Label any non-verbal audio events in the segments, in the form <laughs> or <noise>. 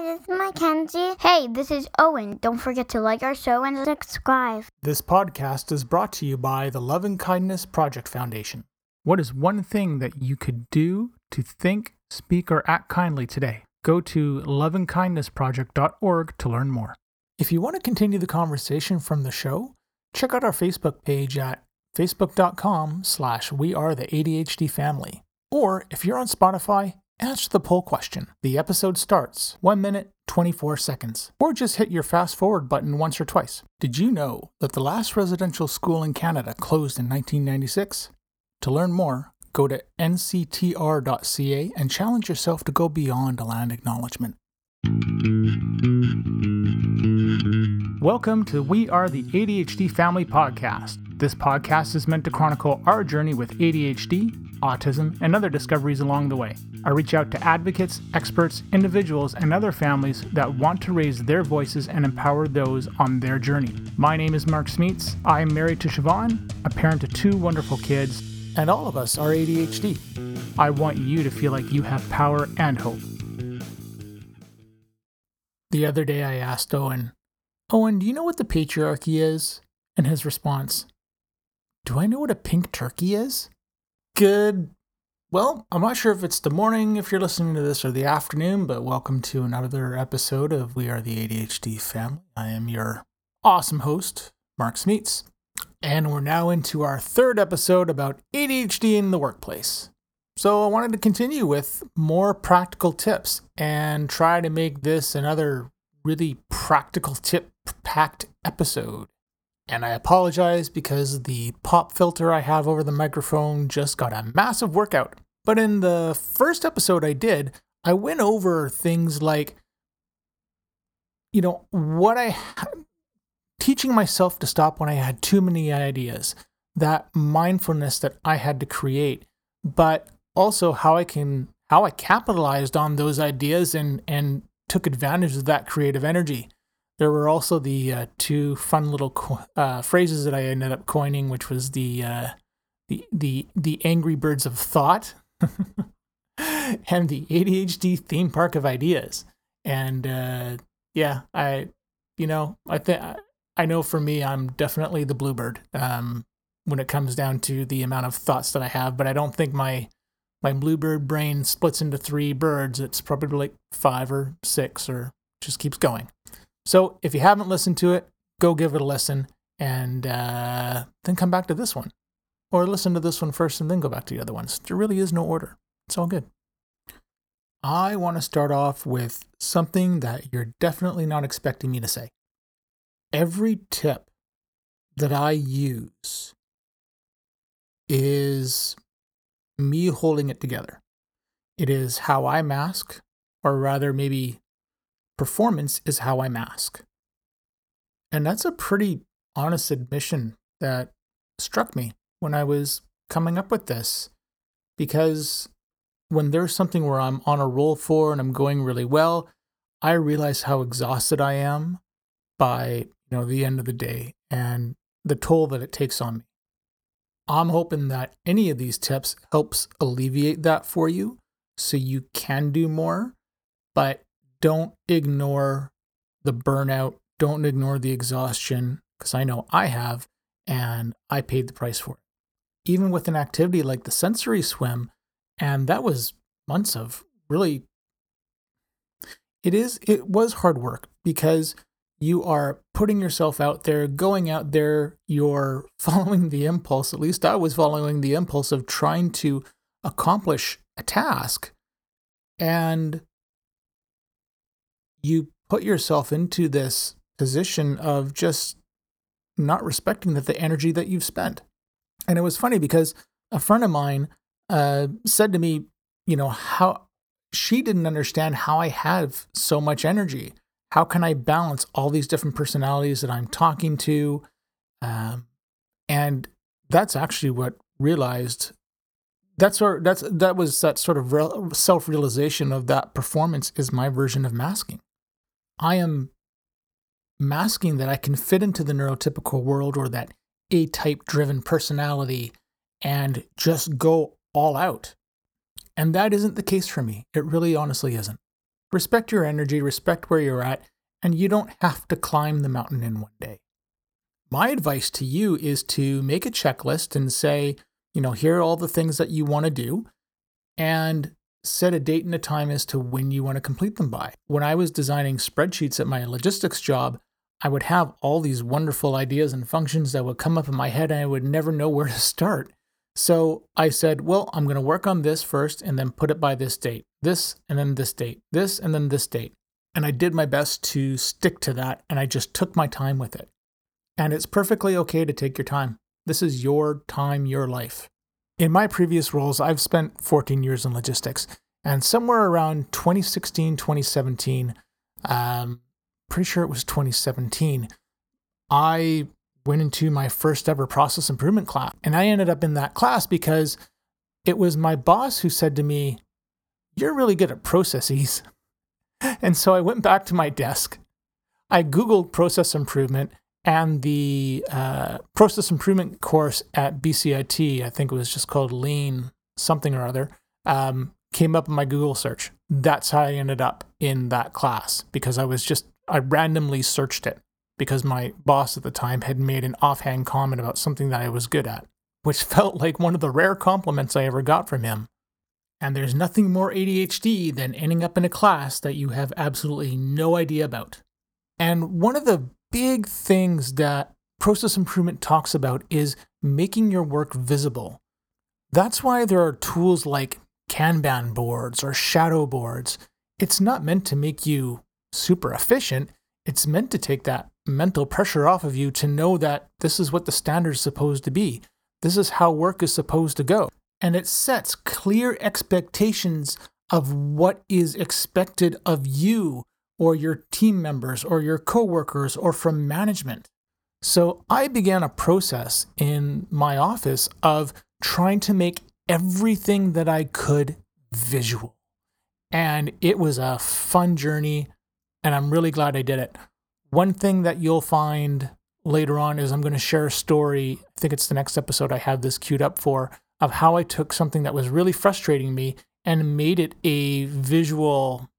Hi, this is Mackenzie. Hey, this is Owen. Don't forget to like our show and subscribe. This podcast is brought to you by the Love and Kindness Project Foundation. What is one thing that you could do to think, speak, or act kindly today? Go to loveandkindnessproject.org to learn more. If you want to continue the conversation from the show, check out our Facebook page at facebook.com slash we are the ADHD family. Or if you're on Spotify, answer the poll question. The episode starts 1 minute 24 seconds. Or just hit your fast forward button once or twice. Did you know that the last residential school in Canada closed in 1996? To learn more, go to nctr.ca and challenge yourself to go beyond a land acknowledgement. Welcome to We Are the ADHD Family Podcast. This podcast is meant to chronicle our journey with ADHD, autism, and other discoveries along the way. I reach out to advocates, experts, individuals, and other families that want to raise their voices and empower those on their journey. My name is Mark Smeets. I am married to Siobhan, a parent to two wonderful kids, and all of us are ADHD. I want you to feel like you have power and hope. The other day I asked Owen, Owen, do you know what the patriarchy is? And his response, Do I know what a pink turkey is? Good. Well, I'm not sure if it's the morning if you're listening to this or the afternoon, but welcome to another episode of We Are the ADHD Family. I am your awesome host, Mark Smeets, and we're now into our third episode about ADHD in the workplace. So I wanted to continue with more practical tips and try to make this another really practical tip packed episode. And I apologize because the pop filter I have over the microphone just got a massive workout. But in the first episode I did, I went over things like, you know, what I teaching myself to stop when I had too many ideas, that mindfulness that I had to create, but also how I can how I capitalized on those ideas and and took advantage of that creative energy. There were also the uh, two fun little co- uh, phrases that I ended up coining, which was the uh, the the the angry birds of thought <laughs> and the ADHD theme park of ideas. And uh, yeah, I you know I think I know for me I'm definitely the bluebird um, when it comes down to the amount of thoughts that I have, but I don't think my my bluebird brain splits into three birds. It's probably like five or six or just keeps going. So if you haven't listened to it, go give it a listen and uh, then come back to this one. Or listen to this one first and then go back to the other ones. There really is no order. It's all good. I want to start off with something that you're definitely not expecting me to say. Every tip that I use is me holding it together. It is how I mask, or rather, maybe performance is how I mask. And that's a pretty honest admission that struck me when I was coming up with this. Because when there's something where I'm on a roll for and I'm going really well, I realize how exhausted I am by you know the end of the day and the toll that it takes on me. I'm hoping that any of these tips helps alleviate that for you so you can do more, but don't ignore the burnout, don't ignore the exhaustion because I know I have and I paid the price for it. Even with an activity like the sensory swim, and that was months of really it is it was hard work because you are putting yourself out there, going out there, you're <laughs> following the impulse. At least I was following the impulse of trying to accomplish a task. And you put yourself into this position of just not respecting that the energy that you've spent. And it was funny because a friend of mine uh, said to me, you know, how she didn't understand how I have so much energy how can I balance all these different personalities that I'm talking to? Um, and that's actually what realized that's sort that's that was that sort of re- self-realization of that performance is my version of masking. I am masking that I can fit into the neurotypical world or that A-type driven personality and just go all out. And that isn't the case for me. It really honestly isn't. respect your energy, respect where you're at, and you don't have to climb the mountain in one day. My advice to you is to make a checklist and say, you know, here are all the things that you want to do and set a date and a time as to when you want to complete them by. When I was designing spreadsheets at my logistics job, I would have all these wonderful ideas and functions that would come up in my head and I would never know <laughs> where to start. So I said, well, I'm going to work on this first and then put it by this date, this and then this date, this and then this date. And I did my best to stick to that and I just took my time with it. And it's perfectly okay to take your time. This is your time, your life. In my previous roles, I've spent 14 years in logistics. And somewhere around 2016, 2017, um, pretty sure it was 2017, I went into my first ever process improvement class. And I ended up in that class because it was my boss who said to me, You're really good at processes. <laughs> And so I went back to my desk. I Googled process improvement and the uh, process improvement course at BCIT, I think it was just called Lean something or other, um, came up in my Google search. That's how I ended up in that class because I was just, I randomly searched it because my boss at the time had made an offhand comment about something that I was good at, which <laughs> felt like one of the rare compliments I ever got from him. And there's nothing more ADHD than ending up in a class that you have absolutely no idea about. And one of the big things that process improvement talks about is making your work visible. That's why there are tools like Kanban boards or shadow boards. It's not meant to make you super efficient. It's meant to take that mental pressure off of you to know that this is what the standard is supposed to be. This is how work is supposed to go. And it sets clear expectations of what is expected of you or your team members or your coworkers or from management. So I began a process in my office of trying to make everything that I could visual. And it was a fun journey, and I'm really glad I did it. One thing that you'll find later on is I'm going to share a story. I think it's the next episode I have this queued up for of how I took something that was really frustrating me and made it a visual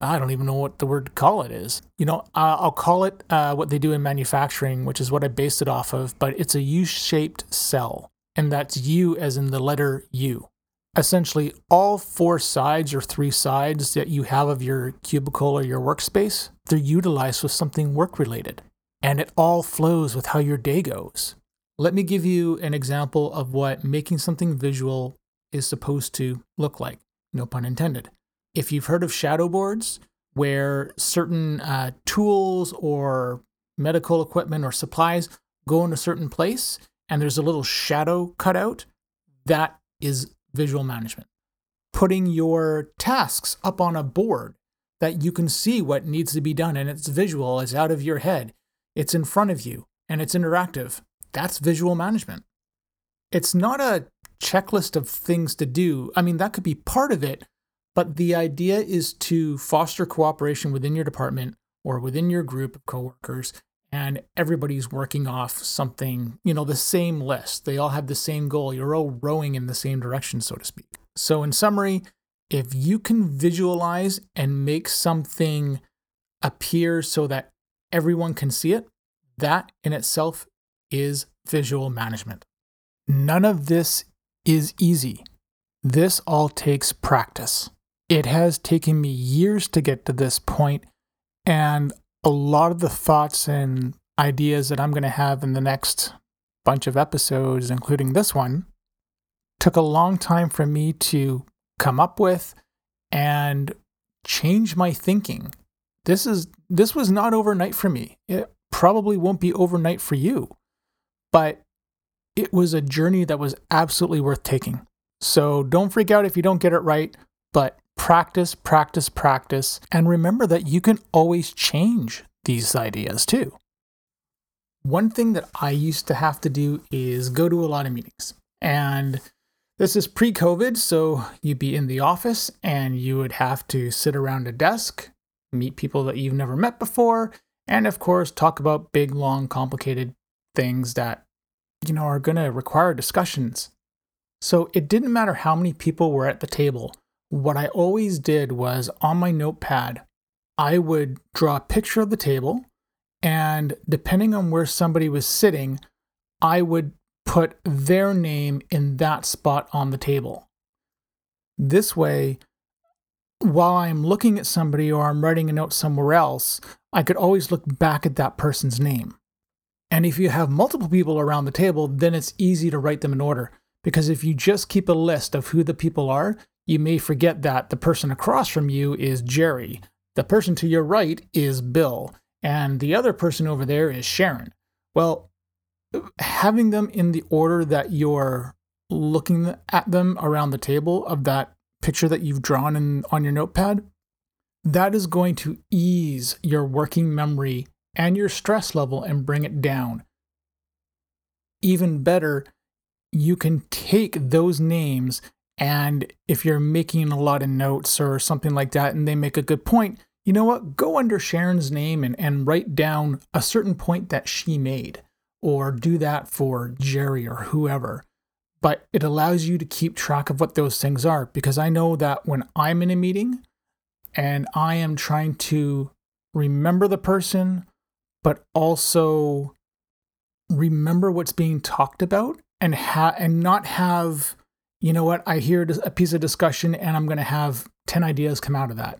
I don't even know what the word to call it is. You know, I'll call it uh, what they do in manufacturing, which is what I based it off of, but it's a U shaped cell. And that's U as in the letter U. Essentially, all four sides or three sides that you have of your cubicle or your workspace, they're utilized with something work related. And it all flows with how your day goes. Let me give you an example of what making something visual is supposed to look like. No pun intended if you've heard of shadow boards, where certain uh, tools or medical equipment or supplies go in a certain place and there's a little shadow cut out, that is visual management. Putting your tasks up on a board that you can see what needs to be done and it's visual, it's out of your head, it's in front of you, and it's interactive. That's visual management. It's not a checklist of things to do. I mean, that could be part of it, but the idea is to foster cooperation within your department or within your group of coworkers and everybody's working off something, you know, the same list. They all have the same goal. You're all rowing in the same direction, so to speak. So, in summary, if you can visualize and make something appear so that everyone can see it, that in itself is visual management. None of this is easy. This all takes practice. It has taken me years to get to this point, and a lot of the thoughts and ideas that I'm going to have in the next bunch of episodes, including this one, took a long time for me to come up with and change my thinking. This is this was not overnight for me. It probably won't be overnight for you. But it was a journey that was absolutely worth taking. So don't freak out if you don't get it right, but practice, practice, practice, and remember that you can always change these ideas too. One thing that I used to have to do is go to a lot of meetings. And this is pre COVID, so you'd be in the office and you would have to sit around a desk, meet people that you've never met before, and of course, talk about big, long, complicated things that, you know, are going to require discussions. So it didn't matter how many people were at the table what I always did was on my notepad, I would draw a picture of the table, and depending on where somebody was sitting, I would put their name in that spot on the table. This way, while I'm looking at somebody or I'm writing a note somewhere else, I could always look back at that person's name. And if you have multiple people around the table, then it's easy to write them in order. Because if you just keep a list of who the people are, you may forget that the person across from you is Jerry, the person to your right is Bill, and the other person over there is Sharon. Well, having them in the order that you're looking at them around the table of that picture that you've drawn in, on your notepad, that is going to ease your working memory and your stress level and bring it down. Even better, you can take those names and if you're making a lot of notes or something like that and they make a good point, you know what? Go under Sharon's name and, and write down a certain point that she made, or do that for Jerry or whoever. But it allows you to keep track of what those things are because I know that when I'm in a meeting and I am trying to remember the person, but also remember what's being talked about and ha- and not have you know what I hear a piece of discussion and I'm going to have 10 ideas come out of that.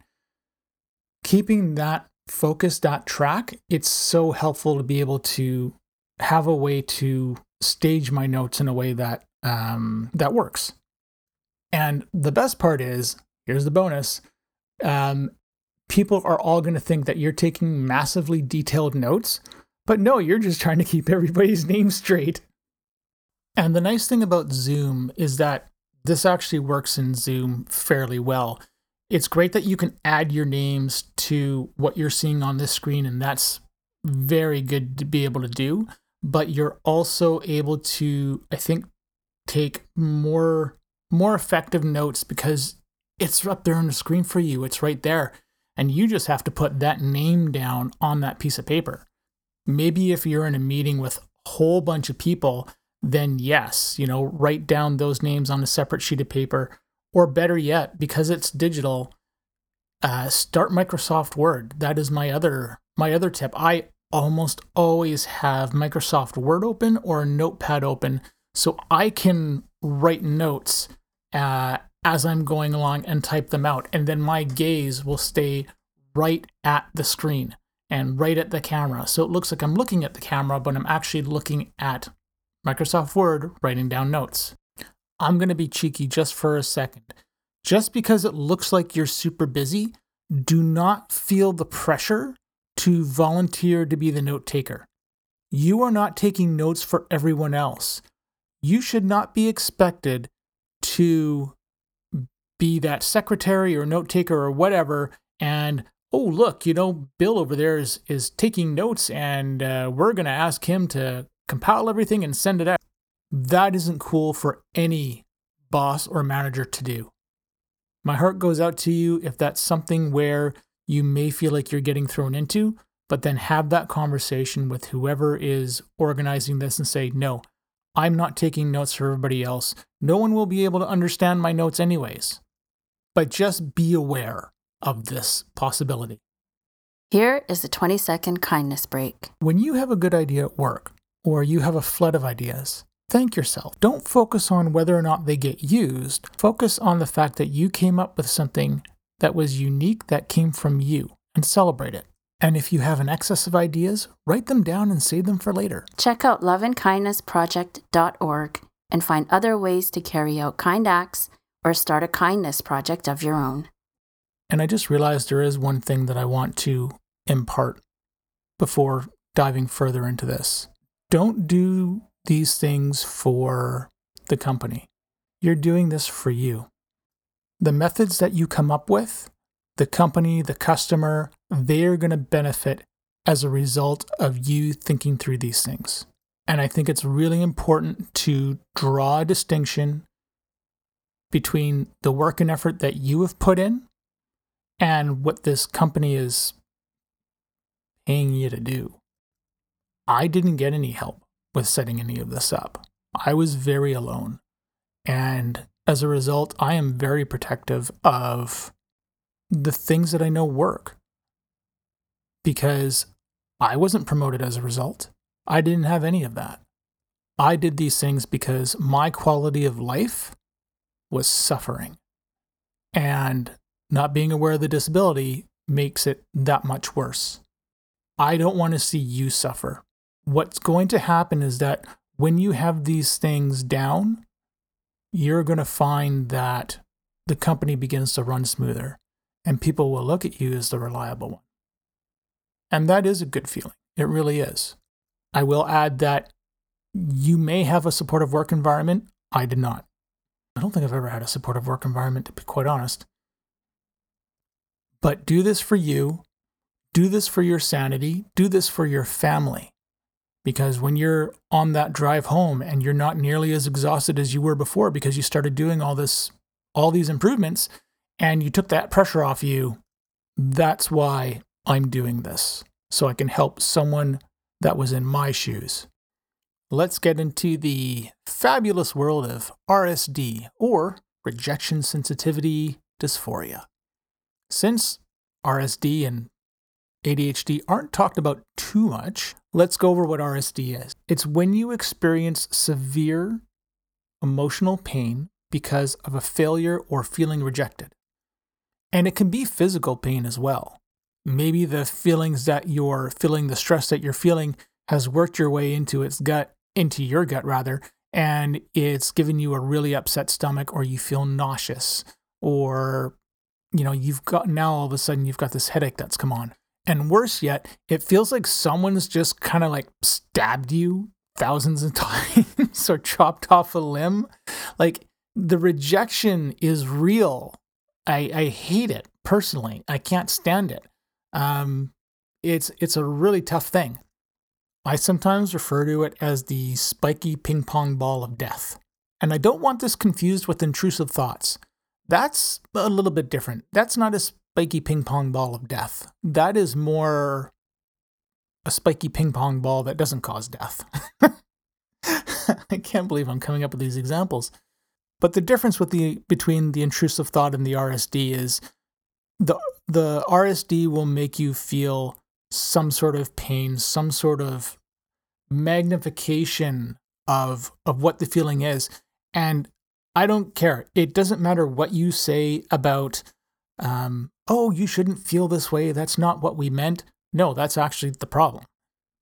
Keeping that focus, that track, it's so helpful to be able to have a way to stage my notes in a way that um, that works. And the best part is, here's the bonus: um, people are all going to think that you're taking massively detailed notes, but no, you're just trying to keep everybody's name straight. And the nice thing about Zoom is that this actually works in Zoom fairly well. It's great that you can add your names to what you're seeing on this screen, and that's very good to be able to do. But you're also able to, I think, take more more effective notes because it's up there on the screen for you. It's right there. And you just have to put that name down on that piece of paper. Maybe if you're in a meeting with a whole bunch of people, then yes, you know, write down those names on a separate sheet of paper. Or better yet, because it's digital, uh, start Microsoft Word. That is my other my other tip. I almost always have Microsoft Word open or notepad open so I can write notes uh, as I'm going along and type them out. And then my gaze will stay right at the screen and right at the camera. So it looks like I'm looking at the camera, but I'm actually looking at Microsoft Word writing down notes. I'm going to be cheeky just for a second. Just because it looks like you're super busy, do not feel the pressure to volunteer to be the note taker. You are not taking notes for everyone else. You should not be expected to be that secretary or note taker or whatever and oh look you know bill over there is is taking notes and uh, we're going to ask him to compile everything and send it out that isn't cool for any boss or manager to do my heart goes out to you if that's something where you may feel like you're getting thrown into but then have that conversation with whoever is organizing this and say no I'm not taking notes for everybody else. No one will be able to understand my notes, anyways. But just be aware of this possibility. Here is a 20 second kindness break. When you have a good idea at work, or you have a flood of ideas, thank yourself. Don't focus on whether or not they get used. Focus on the fact that you came up with something that was unique that came from you and celebrate it. And if you have an excess of ideas, write them down and save them for later. Check out loveandkindnessproject.org and find other ways to carry out kind acts or start a kindness project of your own. And I just realized there is one thing that I want to impart before diving further into this. Don't do these things for the company. You're doing this for you. The methods that you come up with the company, the customer, they're going to benefit as a result of you thinking through these things. And I think it's really important to draw a distinction between the work and effort that you have put in and what this company is paying you to do. I didn't get any help with setting any of this up. I was very alone. And As a result, I am very protective of the things that I know work because I wasn't promoted as a result. I didn't have any of that. I did these things because my quality of life was suffering. And not being aware of the disability makes it that much worse. I don't want to see you suffer. What's going to happen is that when you have these things down, you're going to find that the company begins to run smoother and people will look at you as the reliable one. And that is a good feeling. It really is. I will add that you may have a supportive work environment. I did not. I don't think I've ever had a supportive work environment, to be quite honest. But do this for you. Do this for your sanity. Do this for your family. Because when you're on that drive home and you're not nearly as exhausted as you were before because you started doing all this, all these improvements, and you took that pressure off you, that's why I'm doing this. So I can help someone that was in my shoes. Let's get into the fabulous world of RSD or rejection sensitivity dysphoria. Since RSD and ADHD aren't talked about too much, let's go over what RSD is. It's when you experience severe emotional pain because of a failure or feeling rejected. And it can be physical pain as well. Maybe the feelings that you're feeling, the stress that you're feeling, has worked your way into its gut, into your gut rather, and it's given you a really upset stomach, or you feel nauseous, or you know, you've got now all of a sudden you've got this headache that's come on. And worse yet, it feels like someone's just kind of like stabbed you thousands of <laughs> times or chopped off a limb. Like the rejection is real. I, I hate it personally. I can't stand it. Um, it's it's a really tough thing. I sometimes refer to it as the spiky ping pong ball of death. And I don't want this confused with intrusive thoughts. That's a little bit different. That's not a spiky ping pong ball of death. That is more a spiky ping pong ball that doesn't cause death. <laughs> I can't believe I'm coming up with these examples. But the difference with the between the intrusive thought and the RSD is the the RSD will make you feel some sort of pain, some sort of magnification of of what the feeling is. And I don't care. It doesn't matter what you say about, um, oh, you shouldn't feel this way. That's not what we meant. No, that's actually the problem.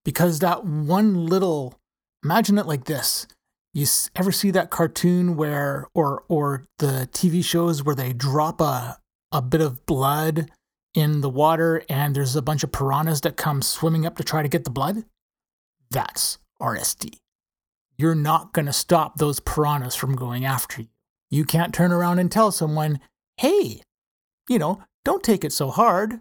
Because that one little, imagine it like this. You ever see that cartoon where, or or the TV shows where they drop a a bit of blood in the water and there's a bunch of piranhas that come swimming up to try to get the blood? That's RSD you're not going to stop those piranhas from going after you. You can't turn around and tell someone, hey, you know, don't take it so hard.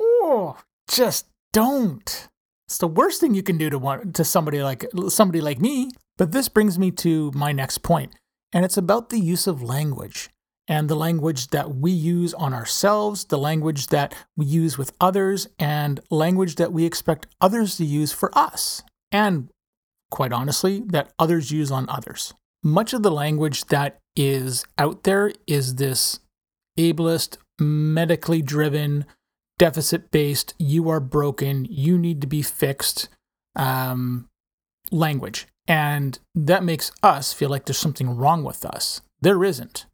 Oh, just don't. It's the worst thing you can do to one, to somebody like somebody like me. But this brings me to my next point, and it's about the use of language and the language that we use on ourselves, the language that we use with others, and language that we expect others to use for us. And quite honestly, that others use on others. Much of the language that is out there is this ableist, medically driven, deficit based, you are broken, you need to be fixed um, language. And that makes us feel like there's something wrong with us. There isn't.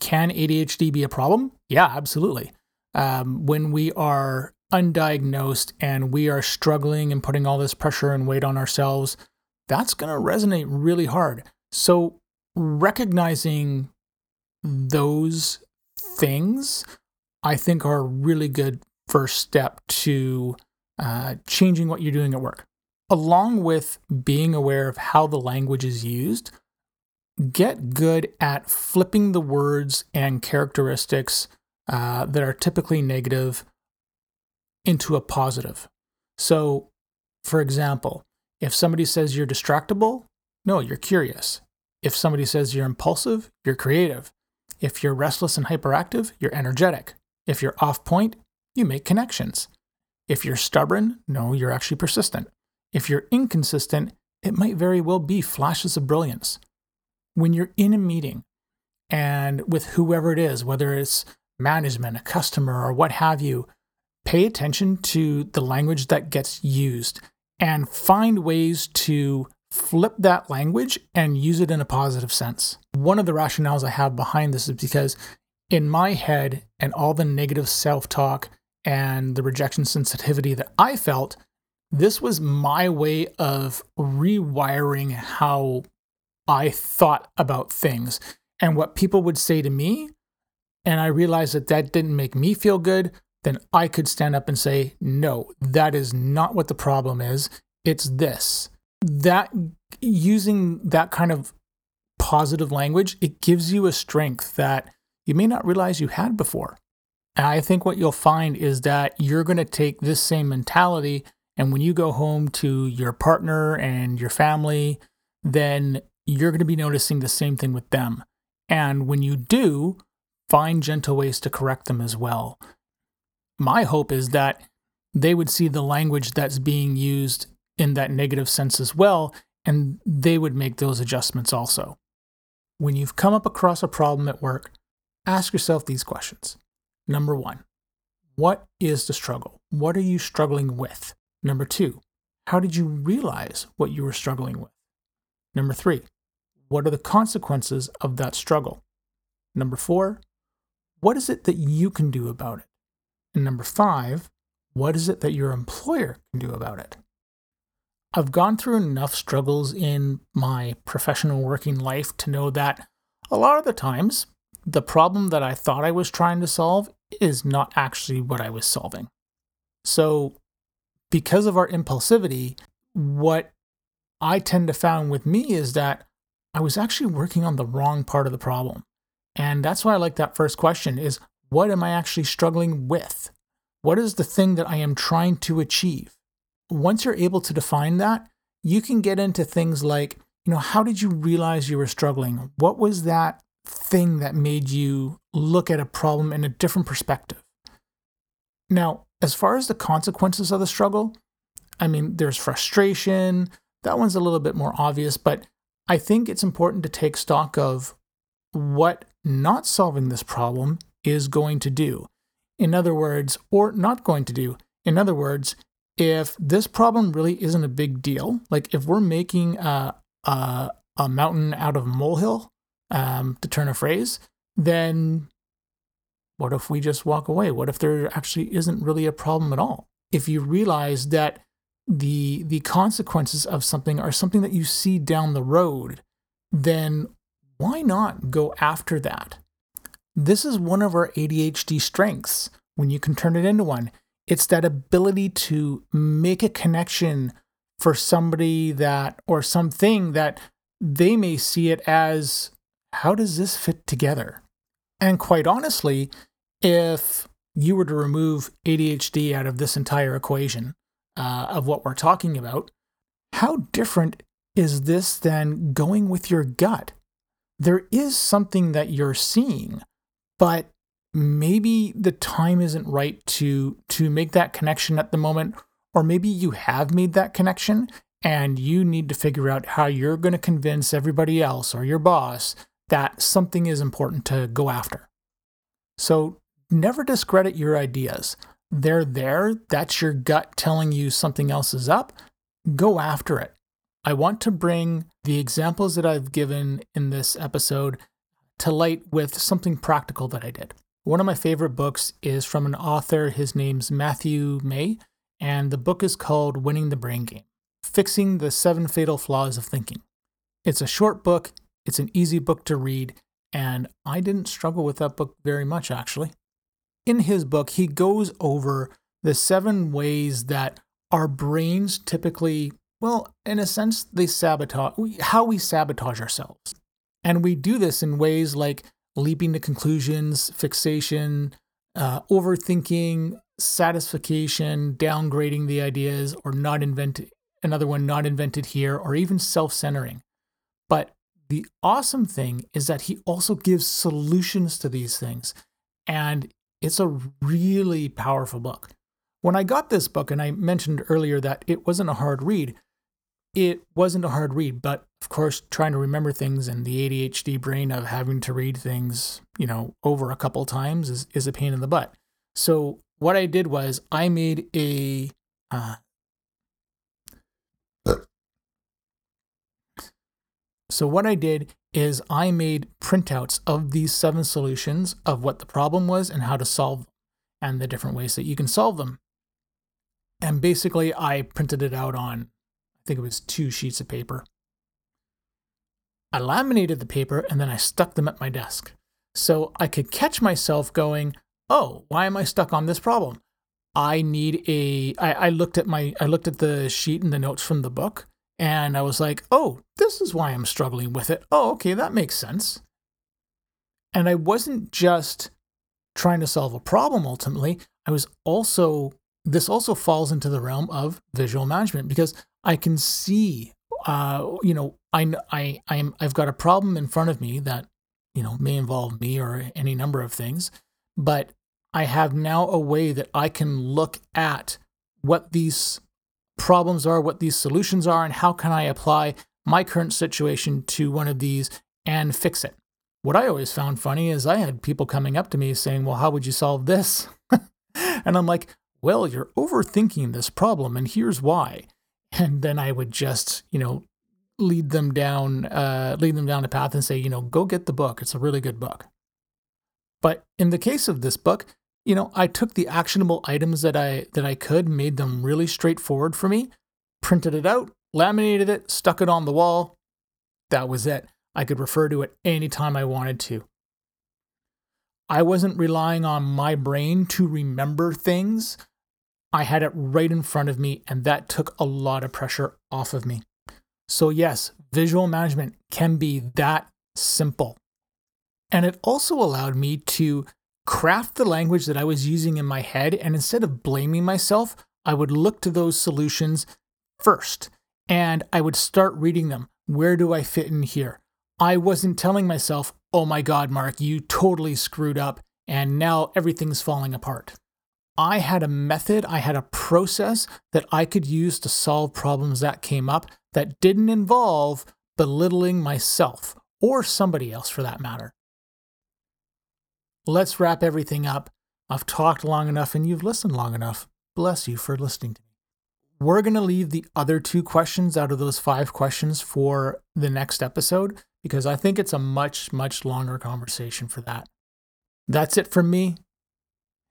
Can ADHD be a problem? Yeah, absolutely. Um, when we are undiagnosed and we are struggling and putting all this pressure and weight on ourselves, that's going to resonate really hard. So, recognizing those things, I think, are a really good first step to uh, changing what you're doing at work. Along with being aware of how the language is used, get good at flipping the words and characteristics uh, that are typically negative into a positive. So, for example, if somebody says you're distractible, no, you're curious. If somebody says you're impulsive, you're creative. If you're restless and hyperactive, you're energetic. If you're off point, you make connections. If you're stubborn, no, you're actually persistent. If you're inconsistent, it might very well be flashes of brilliance. When you're in a meeting and with whoever it is, whether it's management, a customer, or what have you, pay attention to the language that gets used and find ways to flip that language and use it in a positive sense. One of the rationales I have behind this is because in my head and all the negative self talk and the rejection sensitivity that I felt, this was my way of rewiring how I thought about things and what people would say to me. And I realized that that didn't make me feel good. Then I could stand up and say, no, that is not what the problem is. It's this. That using that kind of positive language, it gives you a strength that you may not realize you had before. And I think what you'll find is that you're going to take this same mentality, and when you go home to your partner and your family, then you're going to be noticing the same thing with them. And when you do, find gentle ways to correct them as well. My hope is that they would see the language that's being used in that negative sense as well, and they would make those adjustments also. When you've come up across a problem at work, ask yourself these questions. Number one, what is the struggle? What are you struggling with? Number two, how did you realize what you were struggling with? Number three, what are the consequences of that struggle? Number four, what is it that you can do about it? And number five, what is it that your employer can do about it? I've gone through enough struggles in my professional working life to know that a lot of the times, the problem that I thought I was trying to solve is not actually what I was solving. So, because of our impulsivity, what I tend to find with me is that I was actually working on the wrong part of the problem. And that's why I like that first question is what am I actually struggling with? What is the thing that I am trying to achieve? Once you're able to define that, you can get into things like, you know, how did you realize you were struggling? What was that thing that made you look at a problem in a different perspective? Now, as far as the consequences of the struggle, I mean, there's frustration. That one's a little bit more obvious, but I think it's important to take stock of what not solving this problem is going to do. In other words, or not going to do. In other words, if this problem really isn't a big deal, like if we're making a, a, a mountain out of a molehill, um, to turn a phrase, then what if we just walk away? What if there actually isn't really a problem at all? If you realize that the the consequences of something are something that you see down the road, then why not go after that? This is one of our ADHD strengths when you can turn it into one. It's that ability to make a connection for somebody that or something that they may see it as how does this fit together? And quite honestly, if you were to remove ADHD out of this entire equation uh, of what we're talking about, how different is this than going with your gut? There is something that you're seeing, but maybe the time isn't right to to make that connection at the moment or maybe you have made that connection and you need to figure out how you're going to convince everybody else or your boss that something is important to go after. So never discredit your ideas. They're there, that's your gut telling you something else is up. Go after it. I want to bring the examples that I've given in this episode to light with something practical that I did. One of my favorite books is from an author, his name's Matthew May, and the book is called Winning the Brain Game Fixing the Seven Fatal Flaws of Thinking. It's a short book, it's an easy book to read, and I didn't struggle with that book very much, actually. In his book, he goes over the seven ways that our brains typically, well, in a sense, they sabotage how we sabotage ourselves. And we do this in ways like leaping to conclusions, fixation, uh, overthinking, satisficing, downgrading the ideas, or not invented, another one not invented here, or even self censoring. But the awesome thing is that he also gives solutions to these things. And it's a really powerful book. When I got this book, and I mentioned earlier that it wasn't a hard read, it wasn't a hard read, but of course, trying to remember things and the ADHD brain of having to read things, you know, over a couple times is, is a pain in the butt. So what I did was I made a uh, so what I did is I made printouts of these seven solutions of what the problem was and how to solve them and the different ways that you can solve them. And basically I printed it out on think it was two sheets of paper. I laminated the paper and then I stuck them at my desk. So I could catch myself going, oh, why am I stuck on this problem? I need a. I, I looked at my I looked at the sheet and the notes from the book and I was like, oh, this is why I'm struggling with it. Oh, okay, that makes sense. And I wasn't just trying to solve a problem ultimately. I was also this also falls into the realm of visual management because I can see uh, you know, I I I'm I've got a problem in front of me that you know may involve me or any number of things, but I have now a way that I can look at what these problems are, what these solutions are, and how can I apply my current situation to one of these and fix it. What I always found funny is I had people coming up to me saying, Well, how would you solve this? <laughs> and I'm like, Well, you're overthinking this problem, and here's why. And then I would just, you know, lead them down, uh, lead them down a path and say, you know, go get the book. It's a really good book. But in the case of this book, you know, I took the actionable items that I that I could, made them really straightforward for me, printed it out, laminated it, stuck it on the wall. That was it. I could refer to it anytime I wanted to. I wasn't relying on my brain to remember things. I had it right in front of me, and that took a lot of pressure off of me. So, yes, visual management can be that simple. And it also allowed me to craft the language that I was using in my head. And instead of blaming myself, I would look to those solutions first and I would start reading them. Where do I fit in here? I wasn't telling myself, oh my God, Mark, you totally screwed up and now everything's falling apart. I had a method, I had a process that I could use to solve problems that came up that didn't involve belittling myself or somebody else for that matter let's wrap everything up. I've talked long enough and you've listened long enough. Bless you for listening to me. We're going to leave the other two questions out of those five questions for the next episode because I think it's a much, much longer conversation for that. That's it from me.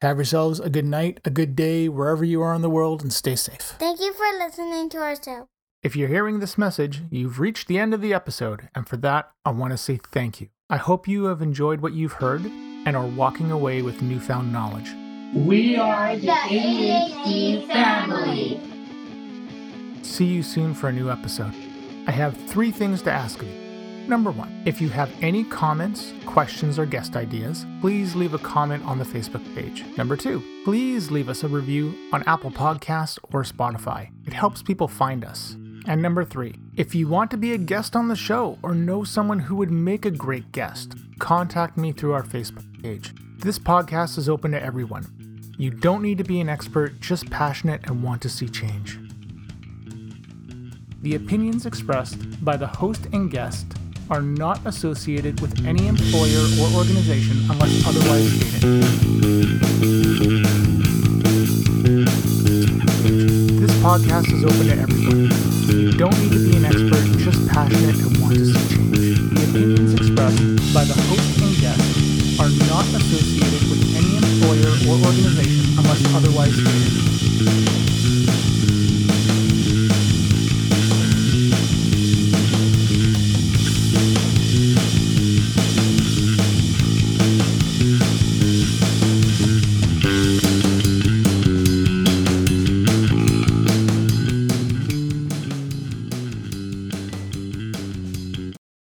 Have yourselves a good night, a good day, wherever you are in the world, and stay safe. Thank you for listening to our show. If you're hearing this message, you've reached the end of the episode, and for that, I want to say thank you. I hope you have enjoyed what you've heard and are walking away with newfound knowledge. We are the ADHD family. See you soon for a new episode. I have three things to ask of you. Number one, if you have any comments, questions, or guest ideas, please leave a comment on the Facebook page. Number two, please leave us a review on Apple Podcasts or Spotify. It helps people find us. And number three, if you want to be a guest on the show or know someone who would make a great guest, contact me through our Facebook page. This podcast is open to everyone. You don't need to be an expert, just passionate and want to see change. The opinions expressed by the host and guest are not associated with any employer or organization unless otherwise stated. This podcast is open to everyone. You don't need to be an expert, just passionate and want to see change. The opinions expressed by the host and guest are not associated with any employer or organization unless otherwise stated.